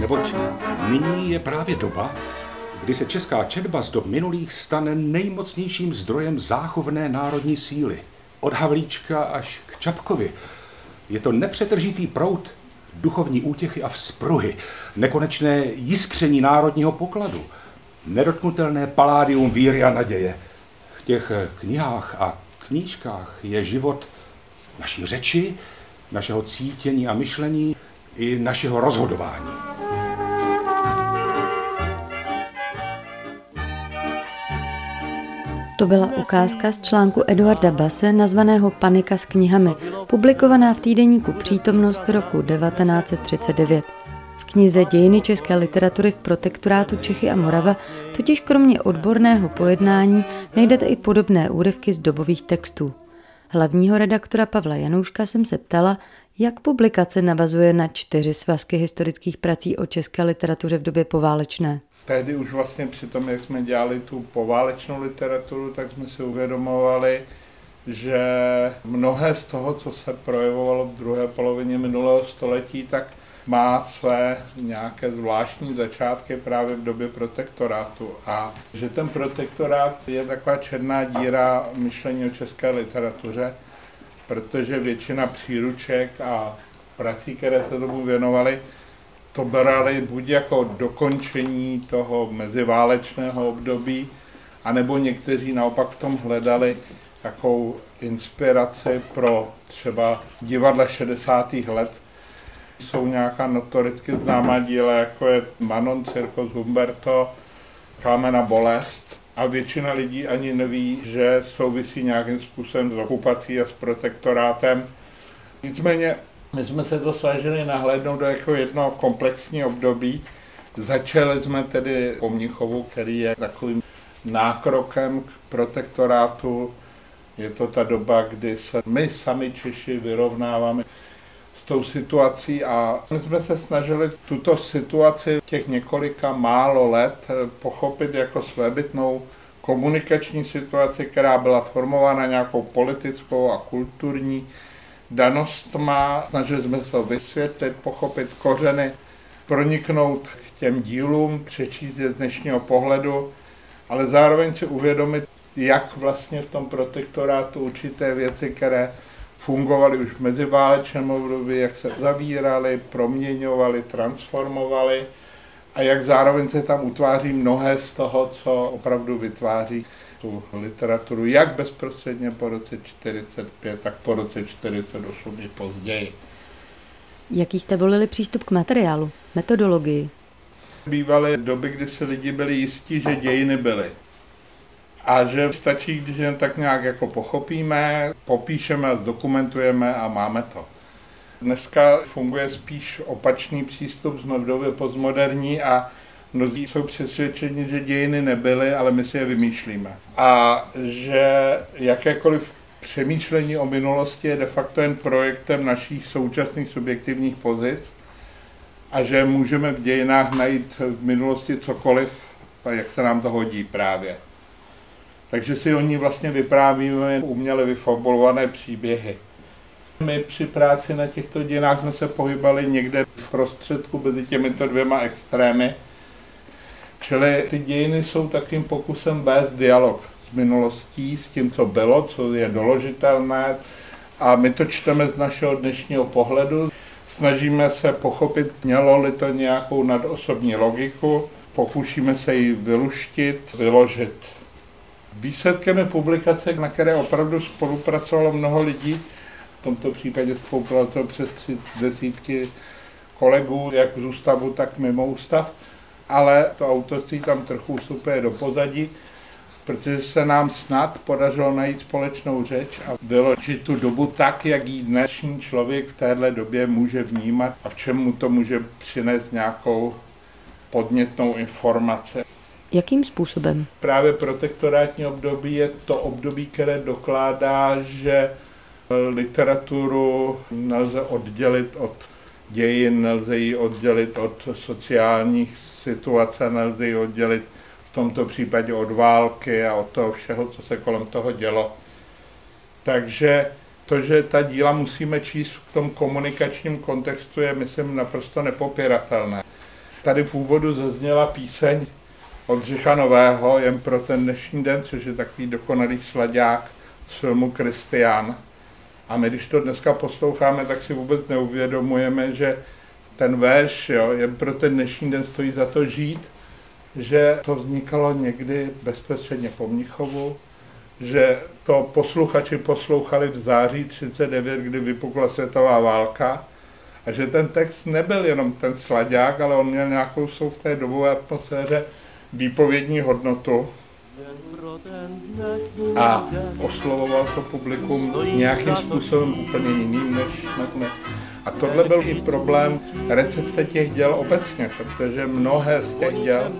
Neboť nyní je právě doba, kdy se česká četba z dob minulých stane nejmocnějším zdrojem záchovné národní síly. Od Havlíčka až k Čapkovi. Je to nepřetržitý prout duchovní útěchy a vzpruhy, nekonečné jiskření národního pokladu, nedotknutelné paládium víry a naděje. V těch knihách a knížkách je život naší řeči, našeho cítění a myšlení i našeho rozhodování. To byla ukázka z článku Eduarda Base nazvaného Panika s knihami, publikovaná v týdeníku Přítomnost roku 1939. V knize Dějiny české literatury v protektorátu Čechy a Morava totiž kromě odborného pojednání najdete i podobné úryvky z dobových textů. Hlavního redaktora Pavla Janouška jsem se ptala, jak publikace navazuje na čtyři svazky historických prací o české literatuře v době poválečné. Tehdy už vlastně při tom, jak jsme dělali tu poválečnou literaturu, tak jsme si uvědomovali, že mnohé z toho, co se projevovalo v druhé polovině minulého století, tak má své nějaké zvláštní začátky právě v době protektorátu a že ten protektorát je taková černá díra myšlení o české literatuře, protože většina příruček a prací, které se tomu věnovaly, to brali buď jako dokončení toho meziválečného období, anebo někteří naopak v tom hledali jakou inspiraci pro třeba divadla 60. let. Jsou nějaká notoricky známá díla, jako je Manon Circus Humberto, Kámena bolest. A většina lidí ani neví, že souvisí nějakým způsobem s okupací a s protektorátem. Nicméně my jsme se to snažili nahlédnout do jako jednoho komplexního období. Začali jsme tedy po Mnichovu, který je takovým nákrokem k protektorátu. Je to ta doba, kdy se my sami Češi vyrovnáváme tou situací a my jsme se snažili tuto situaci těch několika málo let pochopit jako svébytnou komunikační situaci, která byla formována nějakou politickou a kulturní danostma, snažili jsme se to vysvětlit, pochopit kořeny, proniknout k těm dílům, přečíst je z dnešního pohledu, ale zároveň si uvědomit, jak vlastně v tom protektorátu určité věci, které fungovaly už v meziválečném období, jak se zavíraly, proměňovaly, transformovaly a jak zároveň se tam utváří mnohé z toho, co opravdu vytváří tu literaturu, jak bezprostředně po roce 45, tak po roce 48 i později. Jaký jste volili přístup k materiálu, metodologii? Bývaly doby, kdy se lidi byli jistí, že dějiny byly. A že stačí, když jen tak nějak jako pochopíme, popíšeme, dokumentujeme a máme to. Dneska funguje spíš opačný přístup, jsme v době postmoderní a Mnozí jsou přesvědčeni, že dějiny nebyly, ale my si je vymýšlíme. A že jakékoliv přemýšlení o minulosti je de facto jen projektem našich současných subjektivních pozic a že můžeme v dějinách najít v minulosti cokoliv, jak se nám to hodí právě. Takže si o ní vlastně vyprávíme uměle vyfabulované příběhy. My při práci na těchto dějinách jsme se pohybali někde v prostředku mezi těmito dvěma extrémy, Čili ty dějiny jsou takým pokusem vést dialog s minulostí, s tím, co bylo, co je doložitelné. A my to čteme z našeho dnešního pohledu. Snažíme se pochopit, mělo-li to nějakou nadosobní logiku, pokusíme se ji vyluštit, vyložit. Výsledkem je publikace, na které opravdu spolupracovalo mnoho lidí. V tomto případě spolupracovalo přes tři desítky kolegů, jak z ústavu, tak mimo ústav ale to autorství tam trochu ustupuje do pozadí, protože se nám snad podařilo najít společnou řeč a vyložit tu dobu tak, jak ji dnešní člověk v téhle době může vnímat a v čem mu to může přinést nějakou podnětnou informaci. Jakým způsobem? Právě protektorátní období je to období, které dokládá, že literaturu nelze oddělit od dějin, nelze ji oddělit od sociálních situace, nelze ji oddělit v tomto případě od války a od toho všeho, co se kolem toho dělo. Takže to, že ta díla musíme číst v tom komunikačním kontextu, je, myslím, naprosto nepopiratelné. Tady v úvodu zazněla píseň od Řicha Nového, jen pro ten dnešní den, což je takový dokonalý sladák z filmu Kristián. A my, když to dneska posloucháme, tak si vůbec neuvědomujeme, že ten verš, jo, jen pro ten dnešní den stojí za to žít, že to vznikalo někdy bezprostředně po Mnichovu, že to posluchači poslouchali v září 39, kdy vypukla světová válka a že ten text nebyl jenom ten sladák, ale on měl nějakou svou v té dobové atmosféře výpovědní hodnotu a oslovoval to publikum nějakým způsobem úplně jiným než jsme. A tohle byl i problém recepce těch děl obecně, protože mnohé z těch děl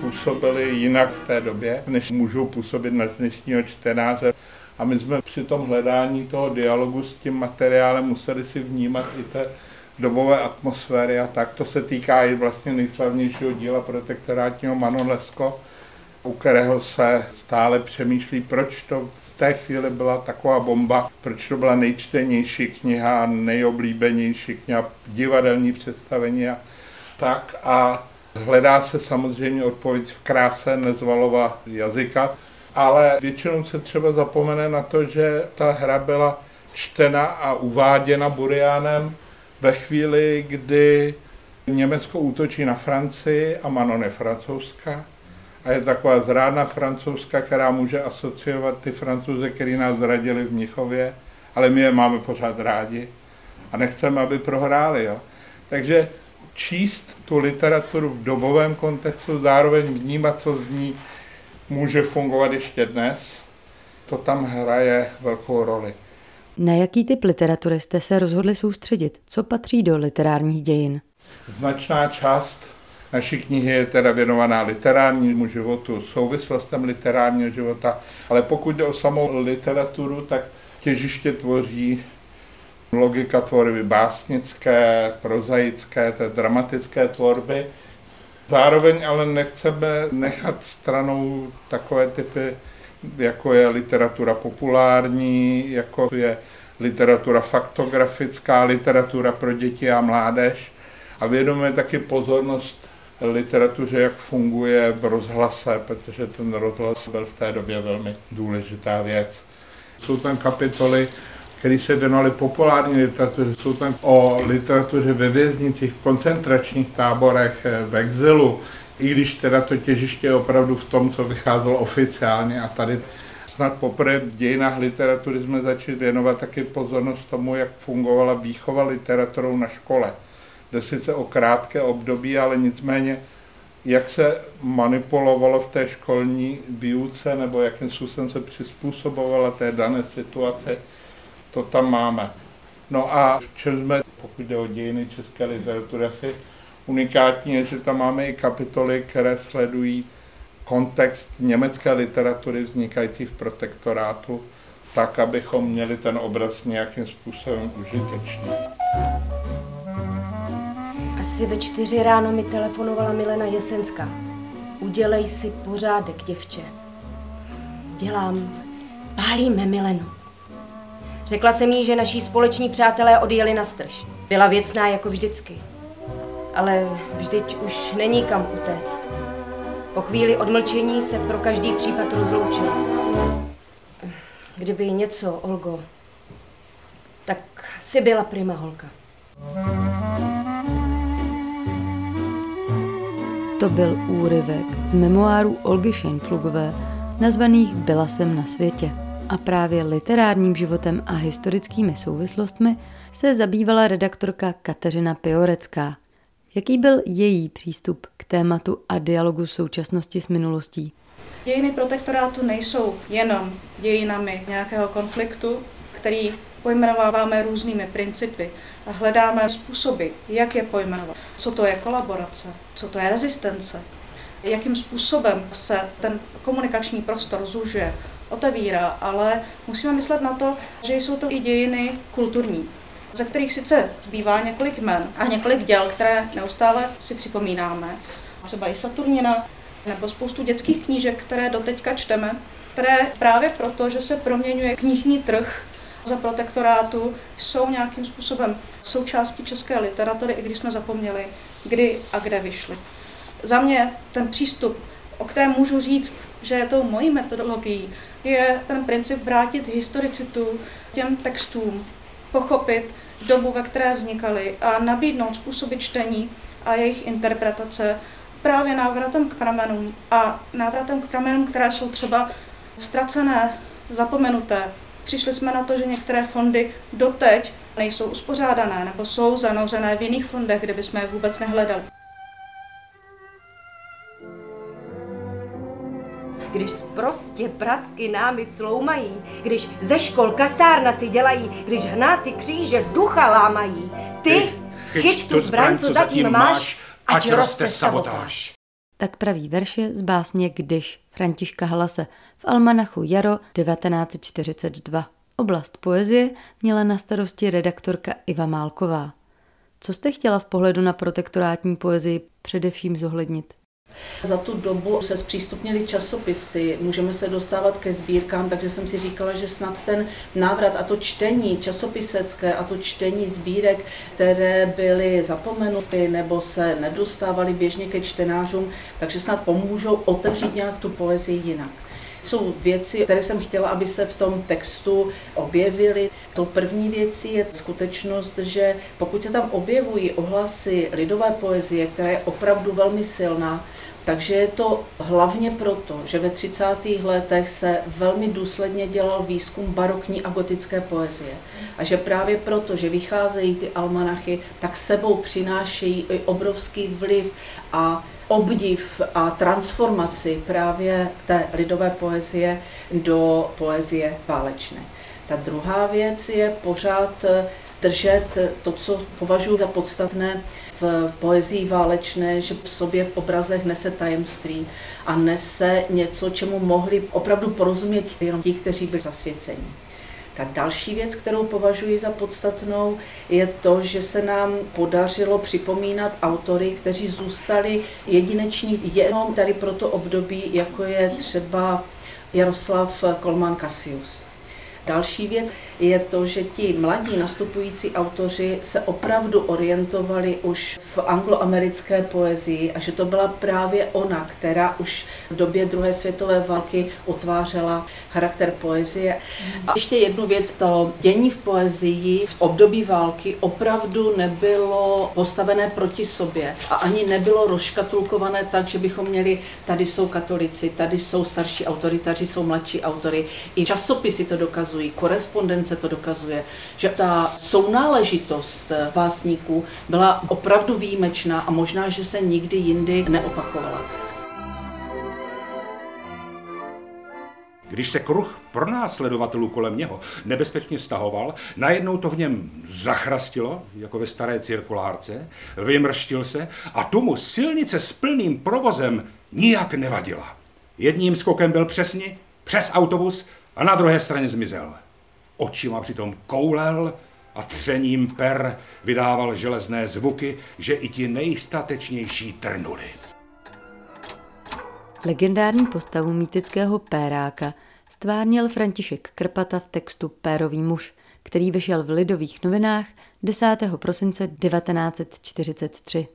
působily jinak v té době, než můžou působit na dnešního čtenáře. A my jsme při tom hledání toho dialogu s tím materiálem museli si vnímat i té dobové atmosféry a tak. To se týká i vlastně nejslavnějšího díla protektorátního Manolesko, u kterého se stále přemýšlí, proč to v té chvíli byla taková bomba, proč to byla nejčtenější kniha nejoblíbenější kniha, divadelní představení a tak. A hledá se samozřejmě odpověď v kráse Nezvalova jazyka, ale většinou se třeba zapomene na to, že ta hra byla čtena a uváděna Burianem ve chvíli, kdy Německo útočí na Francii a Manon je francouzská a je taková zrádná francouzska, která může asociovat ty francouze, který nás zradili v Mnichově, ale my je máme pořád rádi a nechceme, aby prohráli. Jo? Takže číst tu literaturu v dobovém kontextu, zároveň vnímat, co z ní může fungovat ještě dnes, to tam hraje velkou roli. Na jaký typ literatury jste se rozhodli soustředit? Co patří do literárních dějin? Značná část naší knihy je teda věnovaná literárnímu životu, souvislostem literárního života, ale pokud jde o samou literaturu, tak těžiště tvoří logika tvorby básnické, prozaické, té dramatické tvorby. Zároveň ale nechceme nechat stranou takové typy, jako je literatura populární, jako je literatura faktografická, literatura pro děti a mládež. A vědomuje taky pozornost literatuře, jak funguje v rozhlase, protože ten rozhlas byl v té době velmi důležitá věc. Jsou tam kapitoly, které se věnovaly populární literatuře, jsou tam o literatuře ve věznicích, koncentračních táborech, v exilu, i když teda to těžiště je opravdu v tom, co vycházelo oficiálně a tady snad poprvé v dějinách literatury jsme začali věnovat taky pozornost tomu, jak fungovala výchova literaturou na škole jde sice o krátké období, ale nicméně jak se manipulovalo v té školní výuce nebo jakým způsobem se přizpůsobovala té dané situaci, to tam máme. No a v čem jsme, pokud jde o dějiny české literatury, asi unikátní je, že tam máme i kapitoly, které sledují kontext německé literatury vznikající v protektorátu, tak, abychom měli ten obraz nějakým způsobem užitečný. Asi ve čtyři ráno mi telefonovala Milena Jesenská. Udělej si pořádek, děvče. Dělám. Pálíme Milenu. Řekla jsem jí, že naši společní přátelé odjeli na strž. Byla věcná jako vždycky. Ale vždyť už není kam utéct. Po chvíli odmlčení se pro každý případ rozloučila. Kdyby něco, Olgo, tak si byla prima holka. To byl úryvek z memoáru Olgy Scheinflugové, nazvaných Byla jsem na světě. A právě literárním životem a historickými souvislostmi se zabývala redaktorka Kateřina Piorecká. Jaký byl její přístup k tématu a dialogu současnosti s minulostí? Dějiny protektorátu nejsou jenom dějinami nějakého konfliktu, který pojmenováváme různými principy a hledáme způsoby, jak je pojmenovat. Co to je kolaborace, co to je rezistence, jakým způsobem se ten komunikační prostor zužuje, otevírá, ale musíme myslet na to, že jsou to i dějiny kulturní, ze kterých sice zbývá několik men a několik děl, které neustále si připomínáme. Třeba i Saturnina, nebo spoustu dětských knížek, které doteďka čteme, které právě proto, že se proměňuje knižní trh za protektorátu jsou nějakým způsobem součástí české literatury, i když jsme zapomněli, kdy a kde vyšly. Za mě ten přístup, o kterém můžu říct, že je tou mojí metodologií, je ten princip vrátit historicitu těm textům, pochopit dobu, ve které vznikaly a nabídnout způsoby čtení a jejich interpretace právě návratem k pramenům a návratem k pramenům, které jsou třeba ztracené, zapomenuté. Přišli jsme na to, že některé fondy doteď nejsou uspořádané nebo jsou zanořené v jiných fondech, kde bychom je vůbec nehledali. Když prostě pracky námi cloumají, když ze škol kasárna si dělají, když hnáty kříže ducha lámají. Ty, Ty chyť tu zbraň, co zatím máš, ať roste sabotáž. Tak praví verše z básně Když Františka Halase v Almanachu Jaro 1942. Oblast poezie měla na starosti redaktorka Iva Málková. Co jste chtěla v pohledu na protektorátní poezii především zohlednit? Za tu dobu se zpřístupnili časopisy, můžeme se dostávat ke sbírkám, takže jsem si říkala, že snad ten návrat a to čtení časopisecké a to čtení sbírek, které byly zapomenuty nebo se nedostávaly běžně ke čtenářům, takže snad pomůžou otevřít nějak tu poezii jinak jsou věci, které jsem chtěla, aby se v tom textu objevily. To první věcí je skutečnost, že pokud se tam objevují ohlasy lidové poezie, která je opravdu velmi silná, takže je to hlavně proto, že ve 30. letech se velmi důsledně dělal výzkum barokní a gotické poezie. A že právě proto, že vycházejí ty almanachy, tak sebou přinášejí i obrovský vliv a obdiv a transformaci právě té lidové poezie do poezie válečné. Ta druhá věc je pořád držet to, co považuji za podstatné v poezii válečné, že v sobě v obrazech nese tajemství a nese něco, čemu mohli opravdu porozumět jenom ti, kteří byli zasvěceni. Ta další věc, kterou považuji za podstatnou, je to, že se nám podařilo připomínat autory, kteří zůstali jedineční jenom tady pro to období, jako je třeba Jaroslav Kolman Cassius. Další věc je to, že ti mladí nastupující autoři se opravdu orientovali už v angloamerické poezii a že to byla právě ona, která už v době druhé světové války utvářela charakter poezie. A ještě jednu věc, to dění v poezii v období války opravdu nebylo postavené proti sobě a ani nebylo rozškatulkované tak, že bychom měli, tady jsou katolici, tady jsou starší autory, tady jsou mladší autory. I časopisy to dokazují, korespondence to dokazuje, že ta sounáležitost básníků byla opravdu výjimečná a možná, že se nikdy jindy neopakovala. Když se kruh pronásledovatelů kolem něho nebezpečně stahoval, najednou to v něm zachrastilo, jako ve staré cirkulárce, vymrštil se a tomu silnice s plným provozem nijak nevadila. Jedním skokem byl přesně přes autobus a na druhé straně zmizel. Očima přitom koulel a třením per vydával železné zvuky, že i ti nejstatečnější trnuli. Legendární postavu mýtického péráka stvárnil František Krpata v textu Pérový muž, který vyšel v Lidových novinách 10. prosince 1943.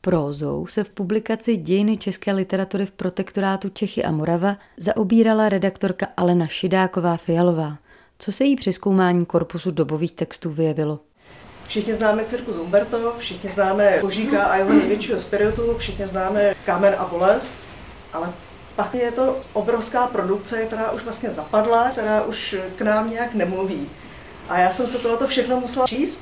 Prózou se v publikaci Dějiny české literatury v protektorátu Čechy a Morava zaobírala redaktorka Alena Šidáková Fialová. Co se jí při zkoumání korpusu dobových textů vyjevilo? Všichni známe cirkus Umberto, všichni známe Božíka a jeho největšího spiritu, všichni známe Kámen a bolest ale pak je to obrovská produkce, která už vlastně zapadla, která už k nám nějak nemluví. A já jsem se tohleto všechno musela číst,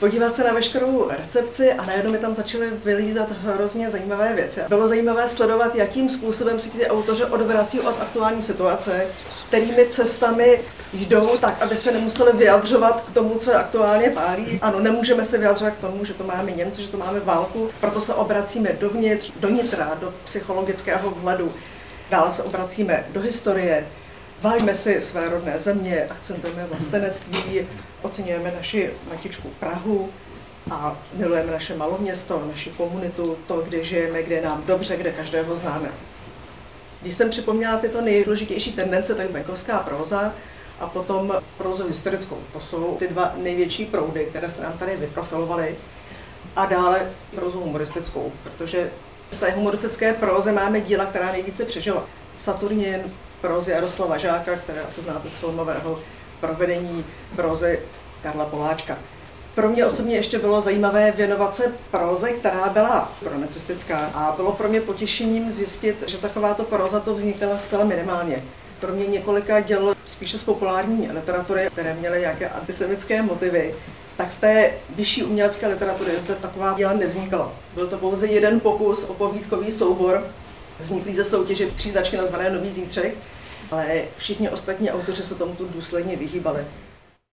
podívat se na veškerou recepci a najednou mi tam začaly vylízat hrozně zajímavé věci. Bylo zajímavé sledovat, jakým způsobem si ty autoři odvrací od aktuální situace, kterými cestami jdou tak, aby se nemuseli vyjadřovat k tomu, co je aktuálně pálí. Ano, nemůžeme se vyjadřovat k tomu, že to máme Němci, že to máme válku, proto se obracíme dovnitř, do nitra, do psychologického vhledu. Dále se obracíme do historie, Vážíme si své rodné země, akcentujeme vlastenectví, oceňujeme naši matičku Prahu a milujeme naše maloměsto, naši komunitu, to, kde žijeme, kde je nám dobře, kde každého známe. Když jsem připomněla tyto nejdůležitější tendence, tak venkovská proza a potom prozu historickou. To jsou ty dva největší proudy, které se nám tady vyprofilovaly. A dále prozu humoristickou, protože z té humoristické prozy máme díla, která nejvíce přežila. Saturnin, prozy Jaroslava Žáka, které asi znáte z filmového provedení prozy Karla Poláčka. Pro mě osobně ještě bylo zajímavé věnovat se proze, která byla pronacistická a bylo pro mě potěšením zjistit, že takováto proza to vznikala zcela minimálně. Kromě několika děl spíše z populární literatury, které měly nějaké antisemické motivy, tak v té vyšší umělecké literatuře zde taková díla nevznikala. Byl to pouze jeden pokus o povídkový soubor, vzniklý ze soutěže tří značky nazvané Nový zítřek, ale všichni ostatní autoři se tomuto důsledně vyhýbali.